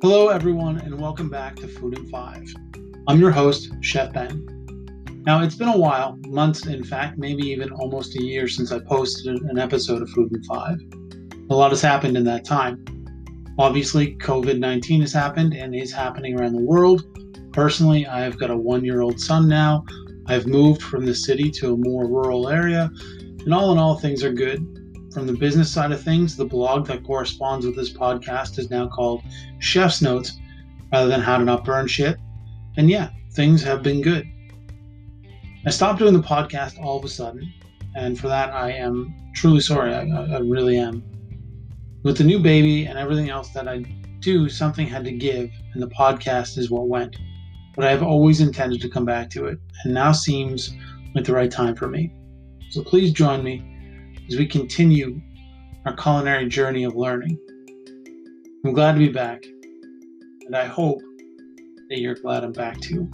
Hello, everyone, and welcome back to Food in Five. I'm your host, Chef Ben. Now, it's been a while, months in fact, maybe even almost a year since I posted an episode of Food in Five. A lot has happened in that time. Obviously, COVID 19 has happened and is happening around the world. Personally, I've got a one year old son now. I've moved from the city to a more rural area, and all in all, things are good. From the business side of things, the blog that corresponds with this podcast is now called Chef's Notes rather than How to Not Burn Shit. And yeah, things have been good. I stopped doing the podcast all of a sudden, and for that I am truly sorry. I, I really am. With the new baby and everything else that I do, something had to give, and the podcast is what went. But I have always intended to come back to it, and now seems like the right time for me. So please join me as we continue our culinary journey of learning. I'm glad to be back, and I hope that you're glad I'm back too.